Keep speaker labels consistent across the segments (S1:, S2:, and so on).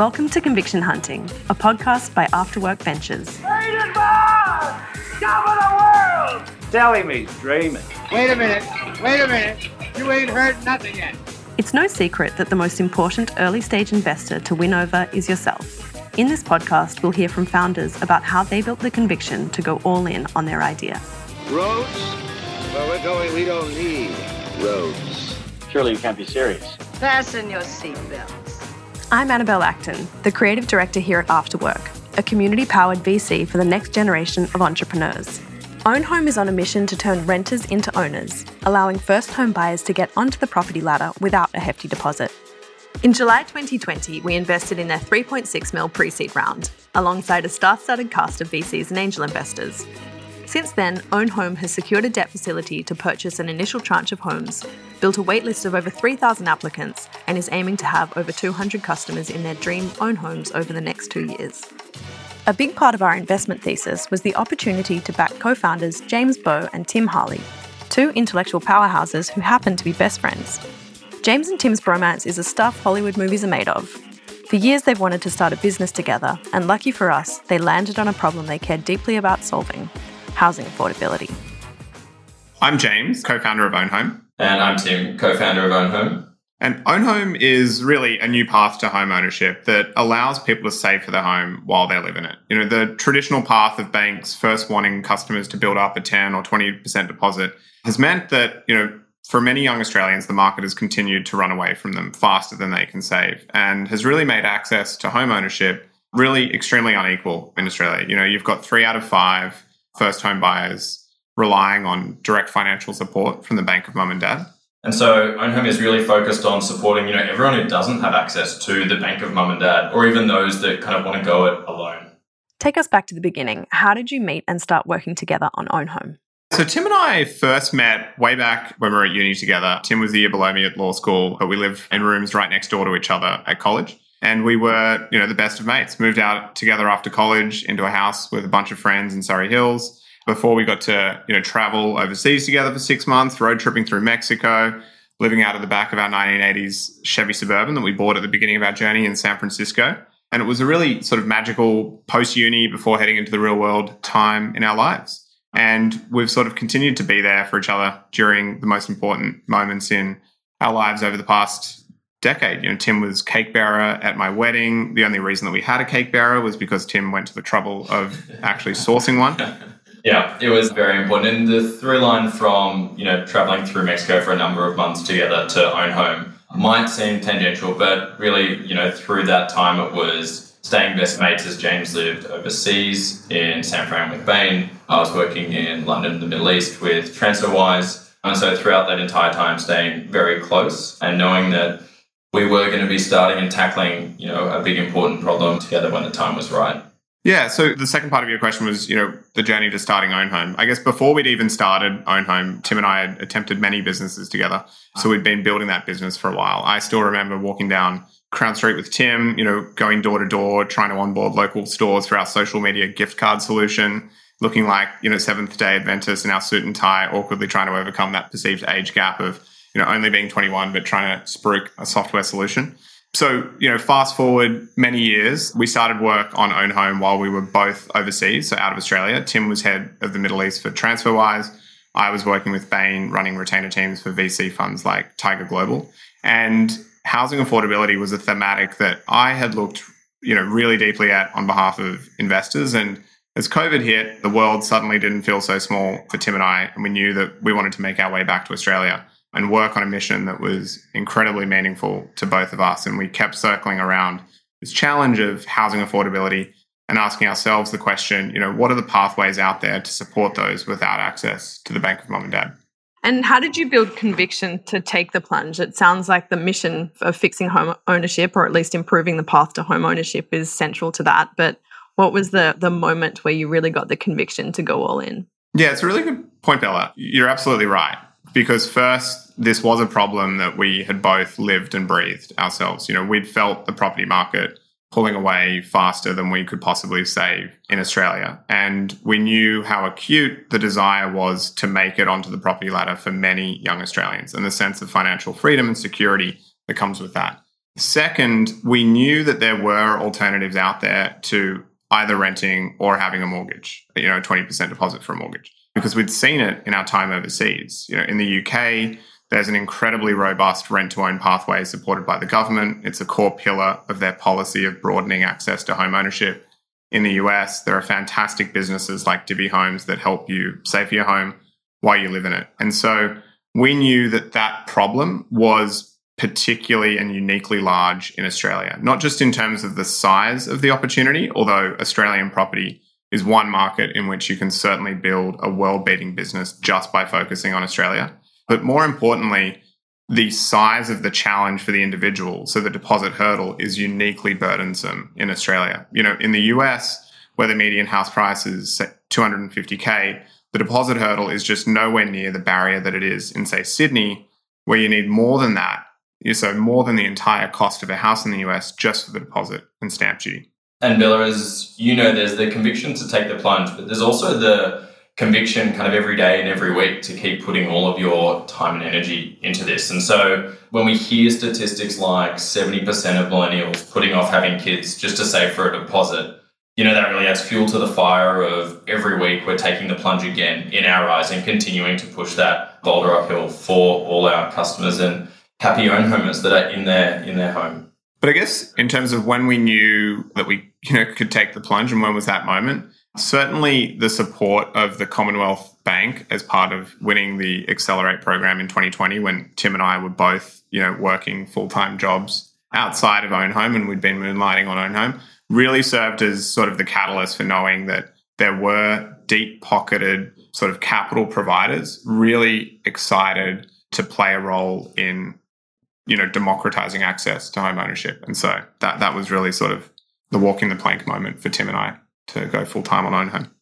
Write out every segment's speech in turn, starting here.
S1: Welcome to Conviction Hunting, a podcast by Afterwork Ventures.
S2: Rated Bar! Top of the world!
S3: Telling me, dreaming.
S4: Wait a minute. Wait a minute. You ain't heard nothing yet.
S1: It's no secret that the most important early stage investor to win over is yourself. In this podcast, we'll hear from founders about how they built the conviction to go all in on their idea.
S5: Roads? Where we're going, we don't need roads.
S3: Surely you can't be serious.
S6: Fasten your seatbelts.
S1: I'm Annabelle Acton, the creative director here at Afterwork, a community powered VC for the next generation of entrepreneurs. Own Home is on a mission to turn renters into owners, allowing first home buyers to get onto the property ladder without a hefty deposit. In July 2020, we invested in their 3.6 mil pre seed round, alongside a star studded cast of VCs and angel investors. Since then, Own Home has secured a debt facility to purchase an initial tranche of homes, built a waitlist of over 3,000 applicants, and is aiming to have over 200 customers in their dream own homes over the next two years. A big part of our investment thesis was the opportunity to back co founders James Bowe and Tim Harley, two intellectual powerhouses who happen to be best friends. James and Tim's bromance is a stuff Hollywood movies are made of. For years, they've wanted to start a business together, and lucky for us, they landed on a problem they cared deeply about solving housing affordability.
S7: I'm James, co founder of Own Home.
S8: And I'm Tim, co founder of Own Home.
S7: And Own Home is really a new path to home ownership that allows people to save for their home while they live in it. You know, the traditional path of banks first wanting customers to build up a 10 or 20% deposit has meant that, you know, for many young Australians, the market has continued to run away from them faster than they can save and has really made access to home ownership really extremely unequal in Australia. You know, you've got three out of five first home buyers relying on direct financial support from the bank of mum and dad.
S8: And so Own Home is really focused on supporting, you know, everyone who doesn't have access to the bank of mum and dad, or even those that kind of want to go it alone.
S1: Take us back to the beginning. How did you meet and start working together on Own Home?
S7: So Tim and I first met way back when we were at uni together. Tim was the year below me at law school, but we lived in rooms right next door to each other at college. And we were, you know, the best of mates. Moved out together after college into a house with a bunch of friends in Surry Hills before we got to you know travel overseas together for six months, road tripping through Mexico, living out of the back of our 1980s Chevy Suburban that we bought at the beginning of our journey in San Francisco. And it was a really sort of magical post uni before heading into the real world time in our lives. And we've sort of continued to be there for each other during the most important moments in our lives over the past decade. You know, Tim was cake bearer at my wedding. The only reason that we had a cake bearer was because Tim went to the trouble of actually sourcing one.
S8: Yeah, it was very important. And the through line from, you know, traveling through Mexico for a number of months together to own home might seem tangential, but really, you know, through that time it was staying best mates as James lived overseas in San Fran with Bain. I was working in London, the Middle East with TransferWise. And so throughout that entire time staying very close and knowing that we were going to be starting and tackling, you know, a big important problem together when the time was right.
S7: Yeah. So the second part of your question was, you know, the journey to starting Own Home. I guess before we'd even started Own Home, Tim and I had attempted many businesses together. So we'd been building that business for a while. I still remember walking down Crown Street with Tim, you know, going door to door, trying to onboard local stores for our social media gift card solution, looking like, you know, Seventh day Adventists in our suit and tie, awkwardly trying to overcome that perceived age gap of, you know, only being 21, but trying to spruik a software solution. So, you know, fast forward many years, we started work on Own Home while we were both overseas, so out of Australia. Tim was head of the Middle East for TransferWise. I was working with Bain, running retainer teams for VC funds like Tiger Global. And housing affordability was a thematic that I had looked, you know, really deeply at on behalf of investors. And as COVID hit, the world suddenly didn't feel so small for Tim and I, and we knew that we wanted to make our way back to Australia and work on a mission that was incredibly meaningful to both of us. And we kept circling around this challenge of housing affordability and asking ourselves the question, you know, what are the pathways out there to support those without access to the bank of mom and dad?
S1: And how did you build conviction to take the plunge? It sounds like the mission of fixing home ownership, or at least improving the path to home ownership, is central to that. But what was the the moment where you really got the conviction to go all in?
S7: Yeah, it's a really good point, Bella. You're absolutely right because first this was a problem that we had both lived and breathed ourselves. You know we'd felt the property market pulling away faster than we could possibly save in australia. And we knew how acute the desire was to make it onto the property ladder for many young australians and the sense of financial freedom and security that comes with that. Second, we knew that there were alternatives out there to either renting or having a mortgage, you know, 20% deposit for a mortgage, because we'd seen it in our time overseas. You know, in the UK, there's an incredibly robust rent to own pathway supported by the government. It's a core pillar of their policy of broadening access to home ownership. In the US, there are fantastic businesses like Divvy Homes that help you save your home while you live in it. And so we knew that that problem was particularly and uniquely large in Australia, not just in terms of the size of the opportunity, although Australian property is one market in which you can certainly build a world beating business just by focusing on Australia. But more importantly, the size of the challenge for the individual, so the deposit hurdle, is uniquely burdensome in Australia. You know, in the US, where the median house price is 250K, the deposit hurdle is just nowhere near the barrier that it is in, say, Sydney, where you need more than that so more than the entire cost of a house in the US just for the deposit and stamp duty.
S8: And Bella, as you know, there's the conviction to take the plunge, but there's also the conviction kind of every day and every week to keep putting all of your time and energy into this. And so when we hear statistics like 70% of millennials putting off having kids just to save for a deposit, you know, that really adds fuel to the fire of every week we're taking the plunge again in our eyes and continuing to push that boulder uphill for all our customers. And happy own homers that are in their in their home.
S7: But I guess in terms of when we knew that we you know could take the plunge and when was that moment, certainly the support of the Commonwealth Bank as part of winning the Accelerate program in 2020 when Tim and I were both you know working full-time jobs outside of Own Home and we'd been moonlighting on Own Home really served as sort of the catalyst for knowing that there were deep pocketed sort of capital providers really excited to play a role in you know, democratizing access to home ownership. And so that that was really sort of the walking the plank moment for Tim and I to go full time on own home.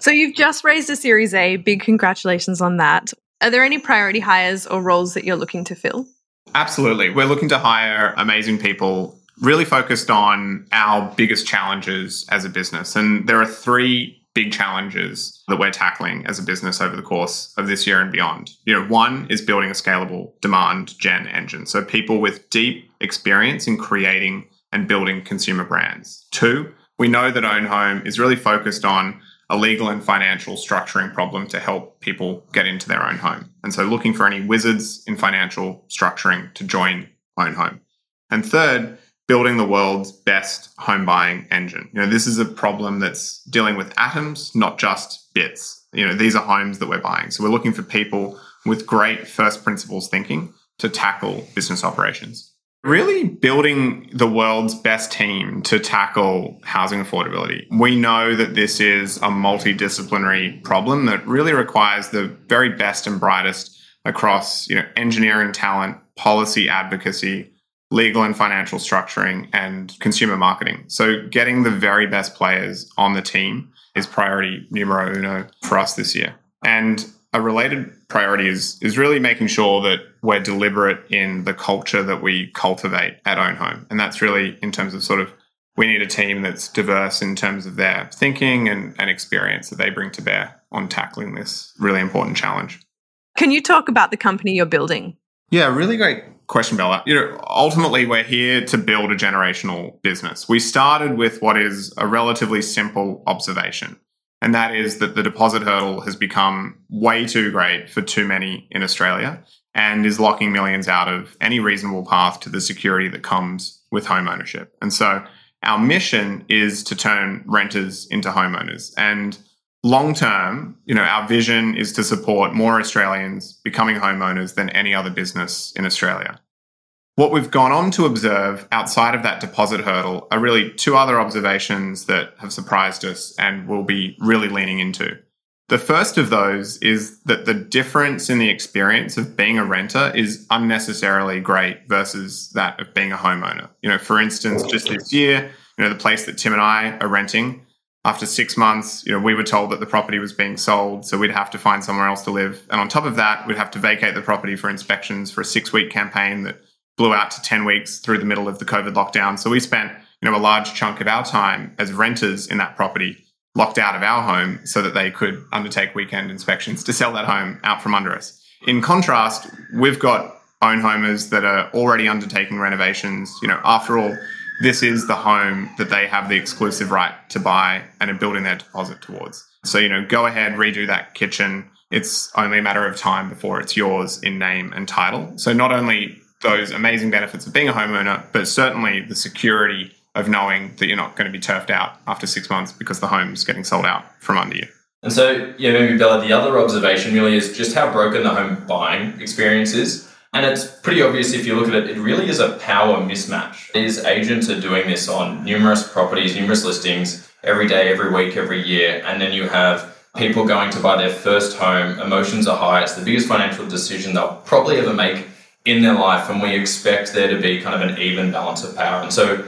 S1: So you've just raised a Series A. Big congratulations on that. Are there any priority hires or roles that you're looking to fill?
S7: Absolutely. We're looking to hire amazing people really focused on our biggest challenges as a business. And there are three big challenges that we're tackling as a business over the course of this year and beyond. You know, one is building a scalable demand gen engine. So people with deep experience in creating and building consumer brands. Two, we know that Own Home is really focused on a legal and financial structuring problem to help people get into their own home. And so looking for any wizards in financial structuring to join Own Home. And third, building the world's best home buying engine. You know, this is a problem that's dealing with atoms, not just bits. You know, these are homes that we're buying. So we're looking for people with great first principles thinking to tackle business operations. Really building the world's best team to tackle housing affordability. We know that this is a multidisciplinary problem that really requires the very best and brightest across, you know, engineering talent, policy advocacy, legal and financial structuring, and consumer marketing. So, getting the very best players on the team is priority numero uno for us this year. And a related priority is, is really making sure that we're deliberate in the culture that we cultivate at Own Home. And that's really in terms of sort of we need a team that's diverse in terms of their thinking and, and experience that they bring to bear on tackling this really important challenge.
S1: Can you talk about the company you're building?
S7: Yeah, really great question, Bella. You know, ultimately, we're here to build a generational business. We started with what is a relatively simple observation, and that is that the deposit hurdle has become way too great for too many in Australia and is locking millions out of any reasonable path to the security that comes with home ownership. And so, our mission is to turn renters into homeowners. And long term, you know, our vision is to support more Australians becoming homeowners than any other business in Australia. What we've gone on to observe outside of that deposit hurdle are really two other observations that have surprised us and we'll be really leaning into. The first of those is that the difference in the experience of being a renter is unnecessarily great versus that of being a homeowner. You know, for instance, just this year, you know, the place that Tim and I are renting after six months, you know, we were told that the property was being sold, so we'd have to find somewhere else to live. And on top of that, we'd have to vacate the property for inspections for a six-week campaign that blew out to 10 weeks through the middle of the COVID lockdown. So we spent, you know, a large chunk of our time as renters in that property locked out of our home so that they could undertake weekend inspections to sell that home out from under us. In contrast, we've got own homers that are already undertaking renovations. You know, after all, this is the home that they have the exclusive right to buy and are building their deposit towards. So, you know, go ahead, redo that kitchen. It's only a matter of time before it's yours in name and title. So, not only those amazing benefits of being a homeowner, but certainly the security of knowing that you're not going to be turfed out after six months because the home's getting sold out from under you.
S8: And so, yeah, maybe Bella, the other observation really is just how broken the home buying experience is. And it's pretty obvious if you look at it, it really is a power mismatch. These agents are doing this on numerous properties, numerous listings, every day, every week, every year. And then you have people going to buy their first home. Emotions are high. It's the biggest financial decision they'll probably ever make in their life. And we expect there to be kind of an even balance of power. And so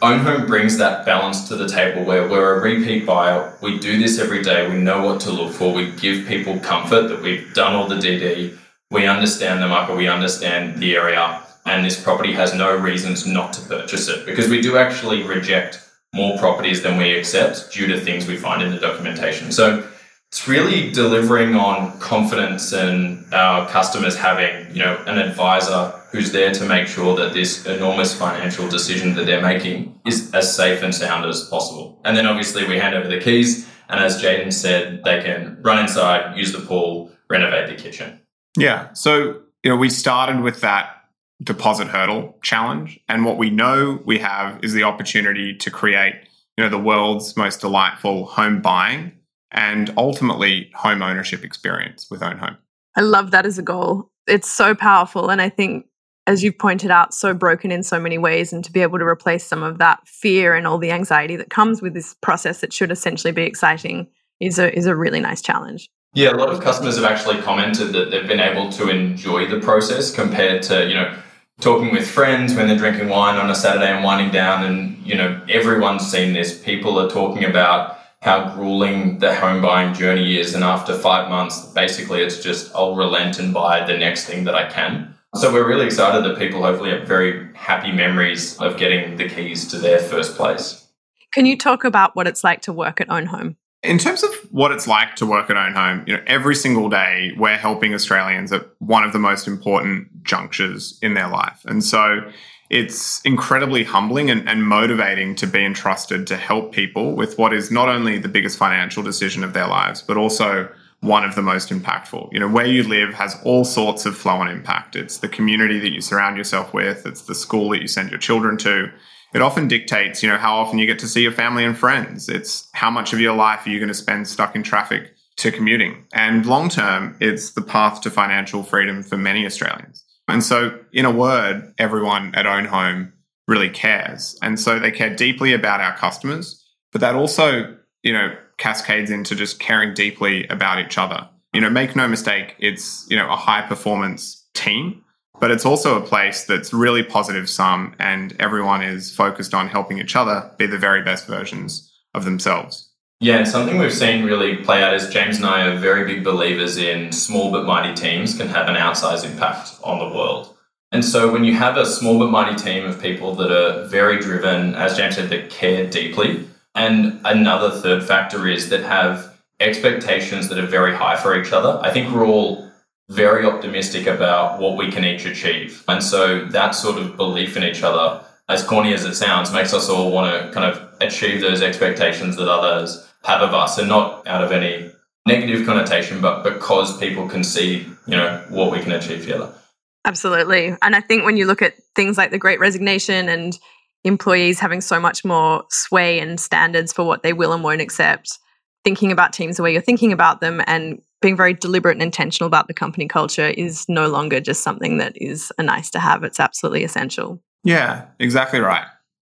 S8: Own Home brings that balance to the table where we're a repeat buyer. We do this every day. We know what to look for. We give people comfort that we've done all the DD. We understand the market. We understand the area. And this property has no reasons not to purchase it because we do actually reject more properties than we accept due to things we find in the documentation. So it's really delivering on confidence and our customers having, you know, an advisor who's there to make sure that this enormous financial decision that they're making is as safe and sound as possible. And then obviously we hand over the keys and as James said, they can run inside, use the pool, renovate the kitchen.
S7: Yeah. So, you know, we started with that deposit hurdle challenge. And what we know we have is the opportunity to create, you know, the world's most delightful home buying and ultimately home ownership experience with Own Home.
S1: I love that as a goal. It's so powerful. And I think, as you've pointed out, so broken in so many ways. And to be able to replace some of that fear and all the anxiety that comes with this process that should essentially be exciting is a, is a really nice challenge.
S8: Yeah, a lot of customers have actually commented that they've been able to enjoy the process compared to, you know, talking with friends when they're drinking wine on a Saturday and winding down. And, you know, everyone's seen this. People are talking about how grueling the home buying journey is. And after five months, basically it's just, I'll relent and buy the next thing that I can. So we're really excited that people hopefully have very happy memories of getting the keys to their first place.
S1: Can you talk about what it's like to work at Own Home?
S7: In terms of what it's like to work at Own Home, you know, every single day we're helping Australians at one of the most important junctures in their life. And so it's incredibly humbling and, and, motivating to be entrusted to help people with what is not only the biggest financial decision of their lives, but also one of the most impactful. You know, where you live has all sorts of flow and impact. It's the community that you surround yourself with, it's the school that you send your children to. It often dictates, you know, how often you get to see your family and friends. It's how much of your life are you going to spend stuck in traffic to commuting. And long term, it's the path to financial freedom for many Australians. And so, in a word, everyone at Own Home really cares. And so they care deeply about our customers, but that also, you know, cascades into just caring deeply about each other. You know, make no mistake, it's, you know, a high performance team, but it's also a place that's really positive sum and everyone is focused on helping each other be the very best versions of themselves.
S8: Yeah, and something we've seen really play out is James and I are very big believers in small but mighty teams can have an outsized impact on the world. And so when you have a small but mighty team of people that are very driven, as James said, that care deeply, and another third factor is that have expectations that are very high for each other. I think we're all very optimistic about what we can each achieve. And so that sort of belief in each other, as corny as it sounds, makes us all want to kind of achieve those expectations that others have of us, and not out of any negative connotation, but because people can see, you know, what we can achieve together.
S1: Absolutely. And I think when you look at things like the great resignation and employees having so much more sway and standards for what they will and won't accept, thinking about teams the way you're thinking about them and being very deliberate and intentional about the company culture is no longer just something that is a nice to have. It's absolutely essential.
S7: Yeah, exactly right.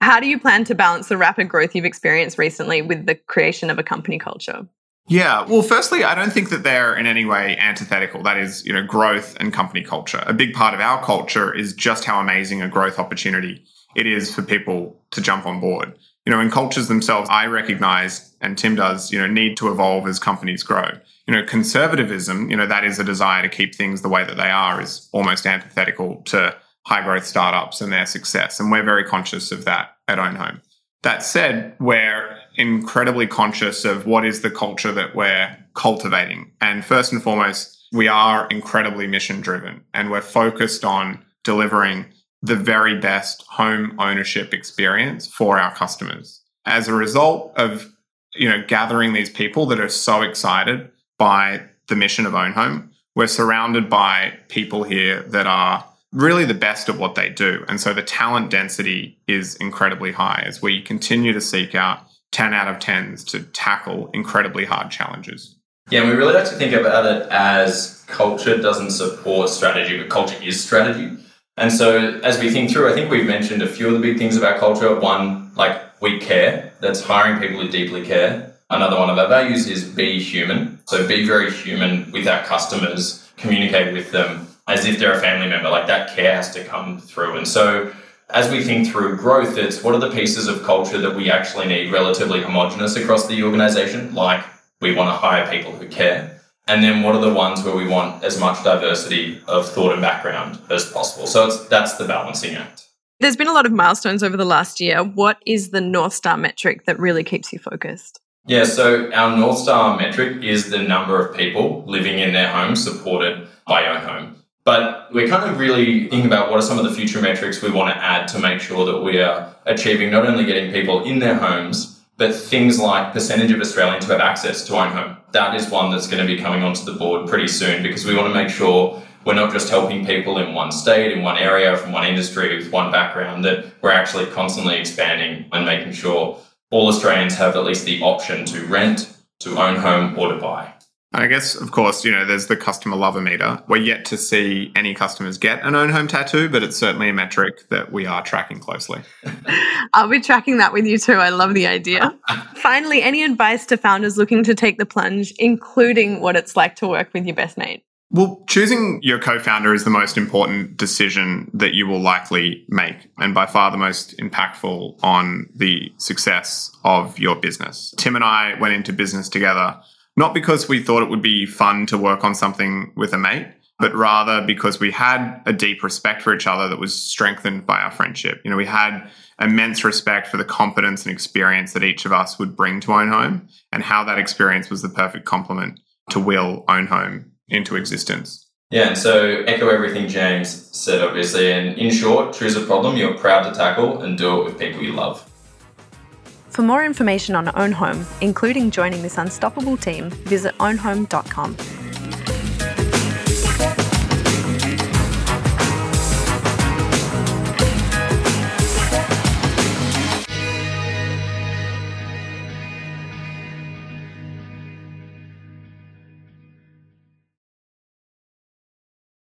S1: How do you plan to balance the rapid growth you've experienced recently with the creation of a company culture?
S7: Yeah, well, firstly, I don't think that they're in any way antithetical. That is, you know, growth and company culture. A big part of our culture is just how amazing a growth opportunity it is for people to jump on board. You know, in cultures themselves, I recognize, and Tim does, you know, need to evolve as companies grow. You know, conservatism, you know, that is a desire to keep things the way that they are, is almost antithetical to high growth startups and their success. And we're very conscious of that at Own Home. That said, we're incredibly conscious of what is the culture that we're cultivating. And first and foremost, we are incredibly mission driven and we're focused on delivering the very best home ownership experience for our customers. As a result of you know gathering these people that are so excited by the mission of Own Home, we're surrounded by people here that are really the best at what they do. And so the talent density is incredibly high as we continue to seek out 10 out of 10s to tackle incredibly hard challenges.
S8: Yeah, we really like to think about it as culture doesn't support strategy, but culture is strategy. And so as we think through, I think we've mentioned a few of the big things about culture. One, like we care, that's hiring people who deeply care. Another one of our values is be human. So be very human with our customers, communicate with them as if they're a family member. Like that care has to come through. And so as we think through growth, it's what are the pieces of culture that we actually need relatively homogenous across the organization? Like we want to hire people who care. And then what are the ones where we want as much diversity of thought and background as possible? So it's, that's the balancing act.
S1: There's been a lot of milestones over the last year. What is the North Star metric that really keeps you focused?
S8: Yeah, so our North Star metric is the number of people living in their home supported by Own Home. But we're kind of really thinking about what are some of the future metrics we want to add to make sure that we are achieving not only getting people in their homes, but things like percentage of Australians who have access to Own Home. That is one that's going to be coming onto the board pretty soon because we want to make sure we're not just helping people in one state, in one area, from one industry, with one background, that we're actually constantly expanding and making sure all Australians have at least the option to rent, to own home, or to buy.
S7: I guess, of course, you know, there's the customer lover meter. We're yet to see any customers get an own home tattoo, but it's certainly a metric that we are tracking closely.
S1: I'll be tracking that with you too. I love the idea. Finally, any advice to founders looking to take the plunge, including what it's like to work with your best mate?
S7: Well, choosing your co founder is the most important decision that you will likely make, and by far the most impactful on the success of your business. Tim and I went into business together not because we thought it would be fun to work on something with a mate, but rather because we had a deep respect for each other that was strengthened by our friendship. You know, we had immense respect for the competence and experience that each of us would bring to Own Home and how that experience was the perfect complement to will Own Home into existence.
S8: Yeah, and so echo everything James said, obviously. And in short, choose a problem you're proud to tackle and do it with people you love.
S1: For more information on Own Home, including joining this unstoppable team, visit ownhome.com.